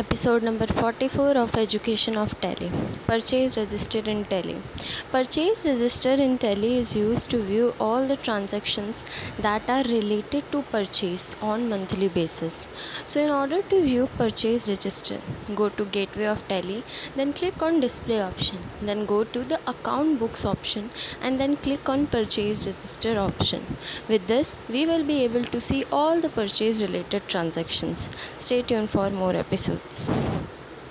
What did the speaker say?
episode number 44 of education of tally purchase register in tally purchase register in tally is used to view all the transactions that are related to purchase on monthly basis. So in order to view purchase register go to gateway of tally then click on display option then go to the account books option and then click on purchase register option. With this we will be able to see all the purchase related transactions. Stay tuned for more episodes States.